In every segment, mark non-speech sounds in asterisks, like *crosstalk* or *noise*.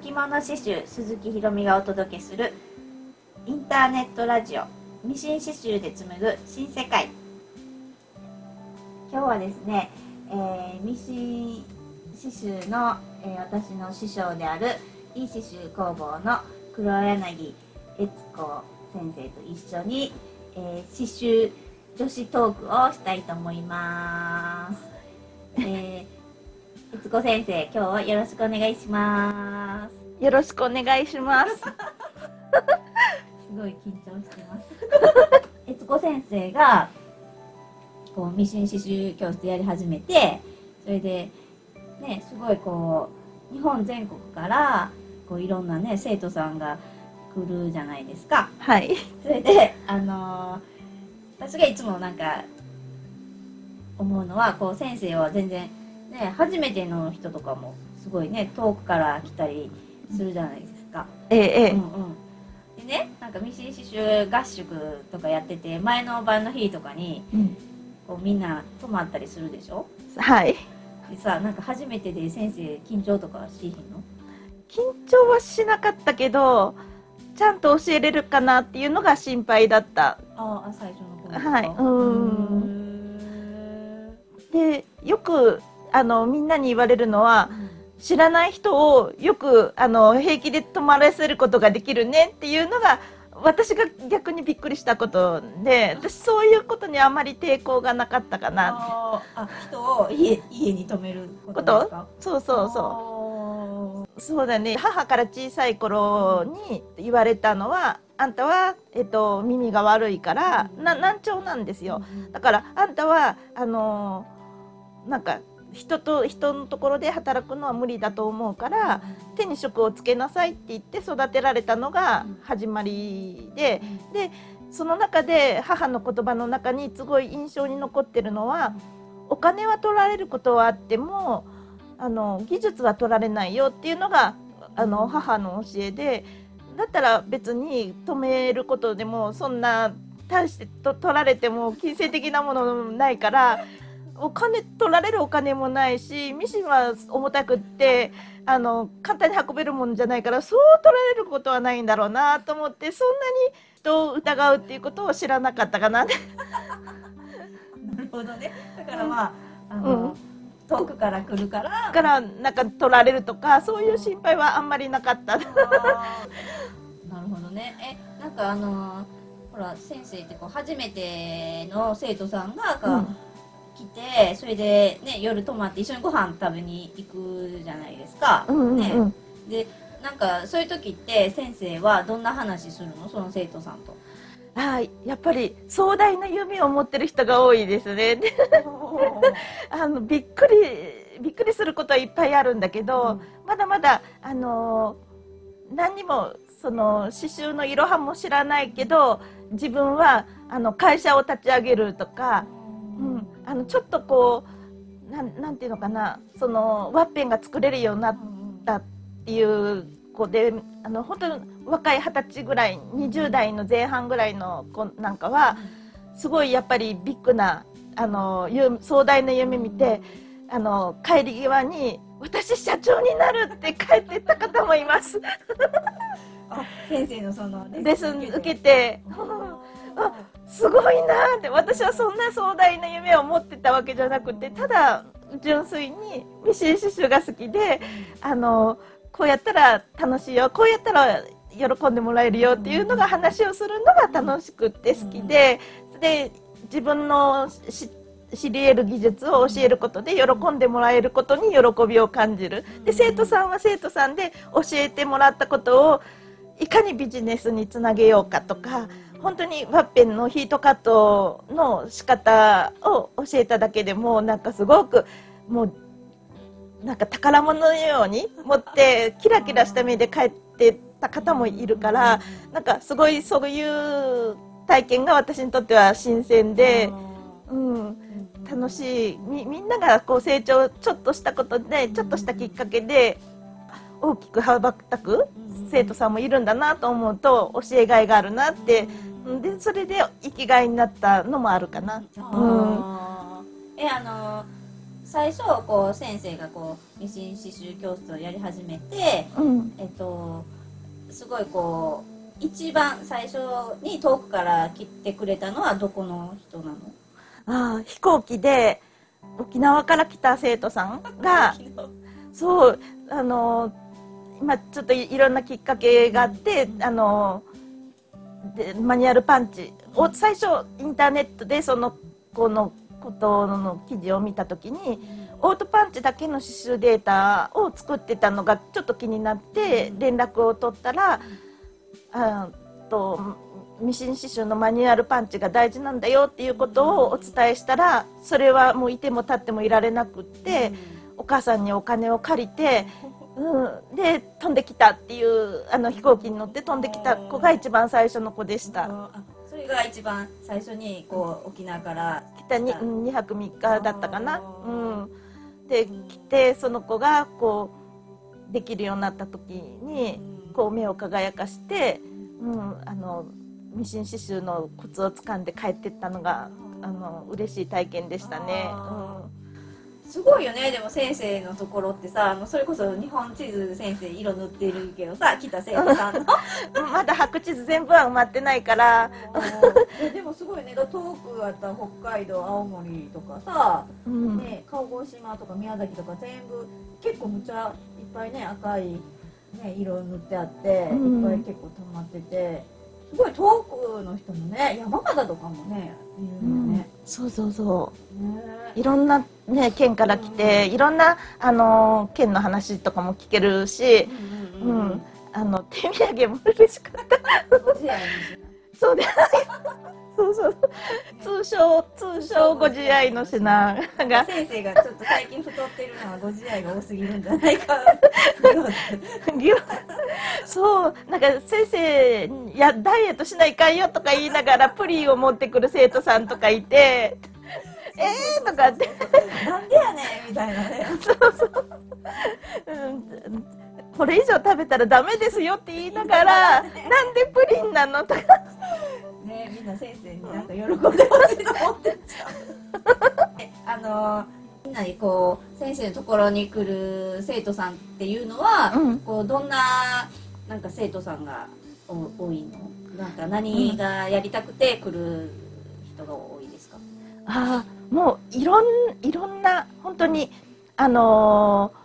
着物刺繍鈴木ひろみがお届けするインターネットラジオミシン刺繍で紡ぐ新世界今日はですね、えーミシン刺繍の、えー私の師匠であるいい刺繍工房の黒柳悦子先生と一緒に、えー刺繍女子トークをしたいと思います。えー、悦子先生、今日はよろしくお願いします。よろしくお願いします。すごい緊張してます。悦子先生がこうミシン刺繍教室やり始めて、それでねすごいこう日本全国からこういろんなね生徒さんが来るじゃないですか。はい。それであのー私がいつもなんか思うのはこう先生は全然ね初めての人とかもすごいね遠くから来たりするじゃないですか。ええええ。うんうん、でねなんかミシン刺繍合宿とかやってて前の晩の日とかにうん。こうみんな泊まったりするでしょ？はい。でさなんか初めてで先生緊張とかしひんの？緊張はしなかったけど、ちゃんと教えれるかなっていうのが心配だった。ああ最初の頃はい。うん。ん。で、よく、あの、みんなに言われるのは、知らない人をよく、あの、平気で泊まらせることができるねっていうのが、私が逆にびっくりしたことで、私そういうことにあまり抵抗がなかったかな。あ人を家家に泊めることそうそうそう。そうだね。母から小さい頃に言われたのはあんたは、えっと、耳が悪いからな難聴なんですよ。だからあんたはあのーなんか人と人のところで働くのは無理だと思うから手に職をつけなさいって言って育てられたのが始まりででその中で母の言葉の中にすごい印象に残ってるのはお金は取られることはあってもあの技術は取られないよっていうのがあの母の教えでだったら別に止めることでもそんな大してと取られても金銭的なものないからお金取られるお金もないしミシンは重たくってあの簡単に運べるもんじゃないからそう取られることはないんだろうなと思ってそんなに人を疑うっていうことを知らなかったかな。ってなるほどね。だからまああの、うん。遠くから来るからだからなんか取られるとかそういう心配はあんまりなかった。なるほどね。えなんかあのほら先生ってこう初めての生徒さんがうん来てそれでね夜泊まって一緒にご飯食べに行くじゃないですか、うんうんねうん。でなんかそういう時って先生はどんな話するの？その生徒さんと。はい、やっぱり壮大な夢を持ってる人が多いですね。で *laughs* あのびっくりびっくりすることはいっぱいあるんだけど、まだまだあの何にもその刺繍のいろはも知らないけど自分はあの会社を立ち上げるとか、うん、あのちょっとこうなんなんていうのかなそのワッペンが作れるようになったっていう子であの本当に若い二十歳ぐらい20代の前半ぐらいの子なんかはすごいやっぱりビッグなあのゆ壮大な夢見てあの帰り際に「私社長になる!」って帰ってった方もいます。あ先生のそのレッスン受けてあすごいなーって私はそんな壮大な夢を持ってたわけじゃなくてただ純粋にミシン刺繍が好きであのこうやったら楽しいよこうやったら喜んでもらえるよっていうのが話をするのが楽しくって好きでで自分のし知り得る技術を教えることで喜んでもらえることに喜びを感じる。で生徒さんは生徒さんで教えてもらったことをいかにビジネスにつなげようかとか本当にワッペンのヒートカットの仕方を教えただけでもなんかすごくもうなんか宝物のように持ってキラキラした目で帰ってた方もいるからなんかすごいそういう体験が私にとっては新鮮で、うん、楽しい。みみんながこう成長ちょっとしたことでちょっとしたきっかけで大きく羽ばたく生徒さんもいるんだなと思うと教えがいがあるなって。うんでそれで生きがいになったのもあるかな。あー。えあの最初こう先生がこうミシン刺繍教室をやり始めてうん。えっとすごいこう一番最初に遠くから来てくれたのはどこの人なの？ああ飛行機で沖縄から来た生徒さんが *laughs* そうあの今ちょっといいろんなきっかけがあってあのでマニュアルパンチを最初インターネットでそのこのことの記事を見た時にオートパンチだけの刺繍データを作ってたのがちょっと気になって連絡を取ったらあとミシン刺繍のマニュアルパンチが大事なんだよっていうことをお伝えしたらそれはもういても立ってもいられなくってお母さんにお金を借りて、うん、で飛んできたっていうあの飛行機に乗って飛んできた子が一番最初の子でした。あそれが一番最初にこう沖縄から来た。にうん2泊3日だったかな。うん、で来てその子がこうできるようになった時にこう目を輝かして、うん、あのミシン刺繍のコツをつかんで帰ってったのがあの嬉しい体験でしたね。あすごいよねでも先生のところってさもうそれこそ日本地図先生色塗ってるけどさ来た生徒さんの。うん、*laughs* まだ白地図全部は埋まってないから、えでもすごいね。遠くあった北海道青森とかさ、うん。ね、鹿児島とか宮崎とか全部結構むちゃいっぱいね赤い、ね、色塗ってあって、うん。いっぱい結構溜まっててすごい遠くの人もね山形とかもね。そうそうそう。ね。いろんな、ね、県から来て、いろんな、あのー県の話とかも聞けるし、うんうんうんうん。あの手土産も嬉しかった。そうで、*laughs* そうそう、通称、通称ご自愛の品が、先生がちょっと最近太ってるのはご自愛が多すぎるんじゃないか *laughs* そう、なんか先生、いや、ダイエットしないかんよとか言いながら、プリンを持ってくる生徒さんとかいて、*laughs* えーとかって、なんでやねんみたいな。ねうん。これ以上食べたらダメですよって言いながら、なんでプリンなのとか、ねみんな先生になんか喜んでほしいと思って *laughs* あのみんなにこう先生のところに来る生徒さんっていうのは、うん。こうどんななんか生徒さんがお多いの？なんか何がやりたくて来る人が多いですか、ああ、もういろん、いろんな、本当に、あのー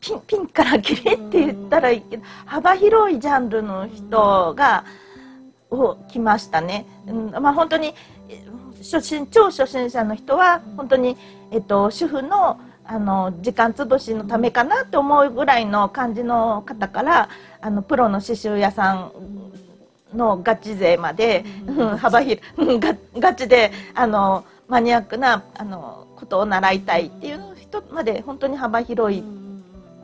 ピン、ピンからキリって言ったらいいけど、幅広いジャンルの人が、を来ましたね。うん、まあ本当に、え初心、超初心者の人は、本当に、えっと、主婦の、あの、時間つぶしのためかなと思うぐらいの感じの方から、あの、プロの刺繍屋さんのガチ勢まで、うん、幅広いガガチであのマニアックなあのことを習いたいっていう人まで本当に幅広い。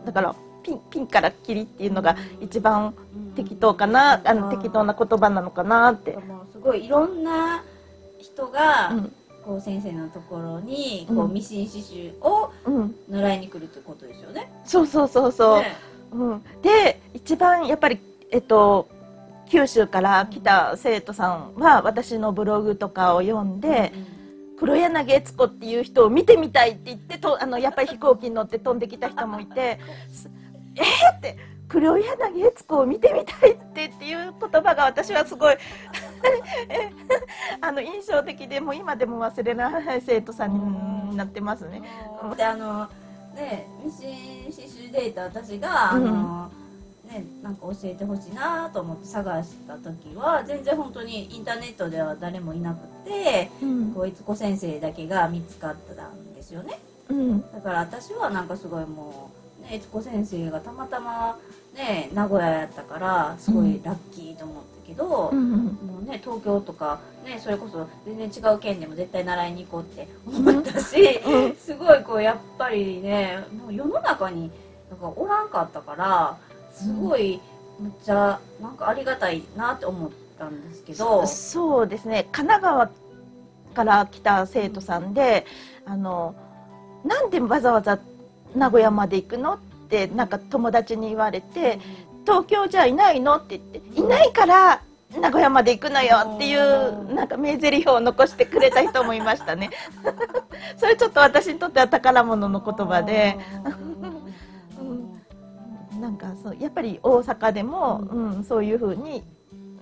だからピンピンからキリっていうのが一番適当かなあの適当な言葉なのかなって。すごいいろんな人が、うん。こう先生のところにこううんミシン刺繍をうん、習いに来るってことですよね。そうそうそうそう、ね。うん、で一番やっぱりえっと九州から来た生徒さんは私のブログとかを読んで、黒柳悦子っていう人を見てみたいって言ってとあのやっぱり飛行機に乗って飛んできた人もいてす *laughs* えー、って黒柳悦子を見てみたいってっていう言葉が私はすごい *laughs* あの印象的でもう今でも忘れない生徒さんになってますね。であのねミシン刺繍データ私があの、ねなんか教えてほしいなと思って探した時は全然本当にインターネットでは誰もいなくてうんこいつ子先生だけが見つかったんですよね。うんだから私はなんかすごいもう、ね、悦子先生がたまたまね名古屋やったからすごいラッキーと思ったけど、うんもうね東京とかねそれこそ全然違う県でも絶対習いに行こうって思ったし、うん。すごいこうやっぱりねもう世の中になんかおらんかったからすごいむっちゃなんかありがたいなって思ったんですけど。そうですね。神奈川から来た生徒さんであのなんでわざわざ名古屋まで行くの？ってなんか友達に言われて東京じゃいないの？って言っていないから名古屋まで行くのよっていうなんか名台詞を残してくれた人もいましたね。*laughs* それちょっと私にとっては宝物の言葉で。なんかそうやっぱり大阪でも、うん、そういうふうに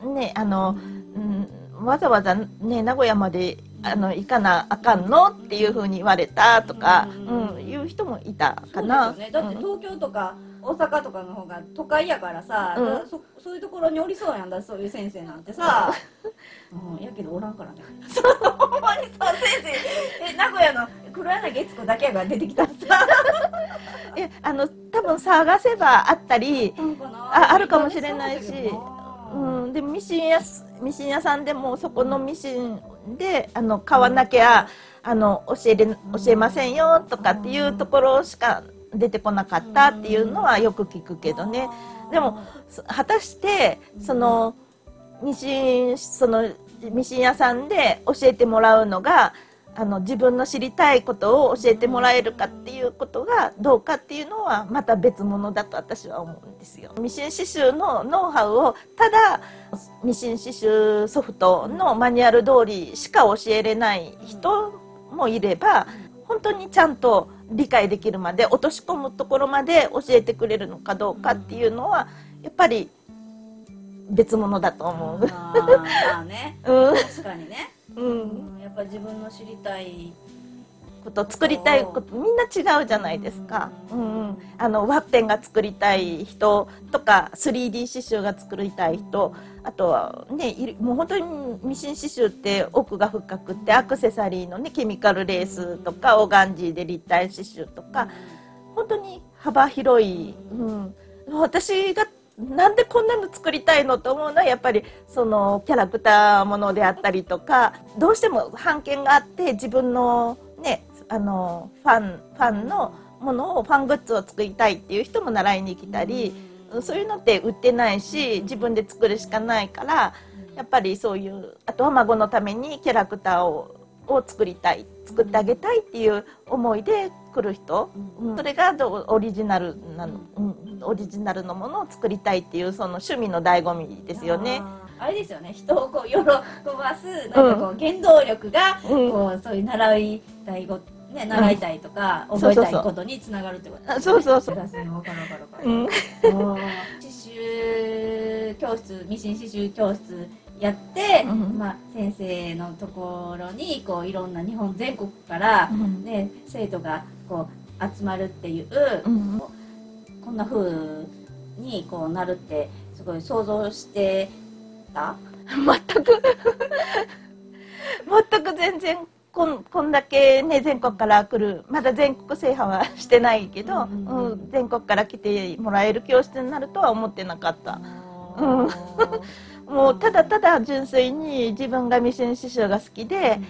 ねあの、うん、わざわざね名古屋まであの行かなあかんの？っていうふうに言われたとか、うん、いう人もいたかな。ね、だって東京とか大阪とかの方が都会やからさ、うん。そそういうところにおりそうやんだそういう先生なんてさ、*laughs* うん、やけどおらんからね。ほんまにさ先生。え名古屋の黒柳悦子だけが出てきたらさ *laughs* えあの多分探せばあったり、ああるかもしれないし。そうん、でミシン屋すミシン屋さんでもそこのミシンであの買わなきゃあの教えれ教えませんよとかっていうところしか出てこなかったっていうのはよく聞くけどね。でも果たしてそのミシンそのミシン屋さんで教えてもらうのがあの自分の知りたいことを教えてもらえるかっていうことがどうかっていうのはまた別物だと私は思うんですよ。ミシン刺繍のノウハウをただミシン刺繍ソフトのマニュアル通りしか教えれない人もいれば本当にちゃんと理解できるまで落とし込むところまで教えてくれるのかどうかっていうのはやっぱり別物だと思う。まあねうん確かにね、うん。うん、やっぱり自分の知りたいこと作りたいことみんな違うじゃないですか、うん。うん、あのワッペンが作りたい人とか 3D 刺繍が作りたい人あとはねもう本当にミシン刺繍って奥が深くってアクセサリーのねケミカルレースとかオーガンジーで立体刺繍とか本当に幅広い、うん、私がなんでこんなの作りたいのと思うのはやっぱりそのキャラクターものであったりとかどうしても版権があって自分のねあのファンファンのものをファングッズを作りたいっていう人も習いに来たりそういうのって売ってないし自分で作るしかないからやっぱりそういうあとは孫のためにキャラクターをを作りたい作ってあげたいっていう思いで来る人、うん。それがどうオリジナルなの、うん、オリジナルのものを作りたいっていうその趣味の醍醐味ですよね。あれですよね。人をこう喜ばすなんかこう原動力が、うん。こうそういう習いたいことね、習いたいとか、うん覚えたいそう。そうそうことにつながるってことあそうそうそう。わかるわかるわかるわかるうん。*laughs* 刺繍教室ミシン刺繍教室やって、うん。まあ、先生のところにこういろんな日本全国から、うん。ね、生徒がこう集まるっていう、うん。こんな風にこうなるってすごい想像してた？*laughs* 全く。*laughs* 全く全然こんこんだけね全国から来るまだ全国制覇はしてないけど、うんうんうん。うん。全国から来てもらえる教室になるとは思ってなかった。うんもうただただ純粋に自分がミシン刺繍が好きで、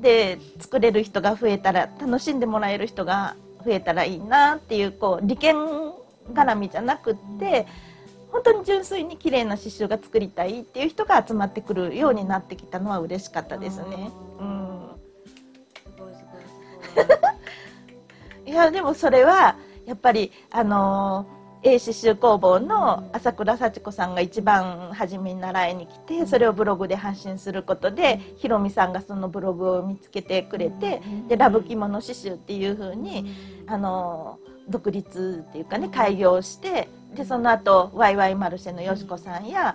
で作れる人が増えたら楽しんでもらえる人が増えたらいいなっていうこう利権絡みじゃなくって本当に純粋に綺麗な刺繍が作りたいっていう人が集まってくるようになってきたのは嬉しかったですね。*laughs* いやでもそれはやっぱりあのー A 刺繍工房の朝倉幸子さんが一番初めに習いに来てそれをブログで発信することでひろみさんがそのブログを見つけてくれてでラブ着物刺繍っていう風にあのー独立っていうかね開業してでその後ワイワイマルシェのよしこさんや、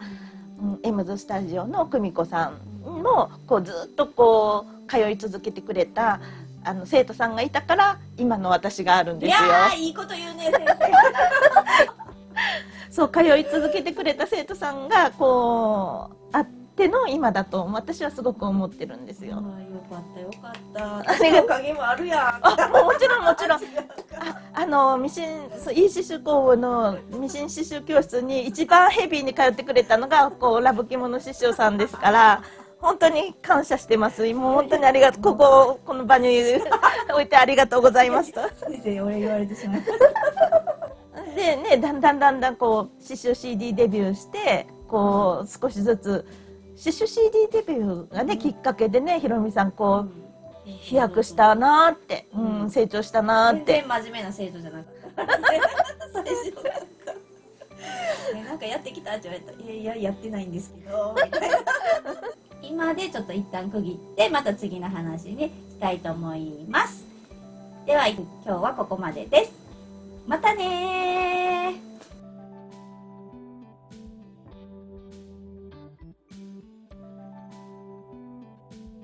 うん、エムズスタジオの久美子さんもこうずっとこう通い続けてくれたあの生徒さんがいたから今の私があるんいですよ。いいこと言うね先生。*laughs* そう通い続けてくれた生徒さんがこうあっての今だと私はすごく思ってるんですよ。よかったよかった。ありがとうおかげもあるやん。あもちろんもちろん。*laughs* 違うか。あのミシンそういい刺繍工房のミシン刺繍教室に一番ヘビーに通ってくれたのがこうラブ着物刺繍さんですから本当に感謝してます。もう本当にありがとう。こここの場に *laughs* 置いてありがとうございますと先生俺言われてしまいましでねだんだんだんだんこう刺繍 CD デビューしてこう少しずつ刺繍 CD デビューがねきっかけでねひろみさんこう飛躍したなーって、うん、成長したなーって。全然真面目な生徒じゃなかった最初なんかねなんかやってきたって言われたら「いやいややってないんですけど」みたいな今でちょっと一旦区切ってまた次の話にしたいと思います。では今日はここまでです。またねー。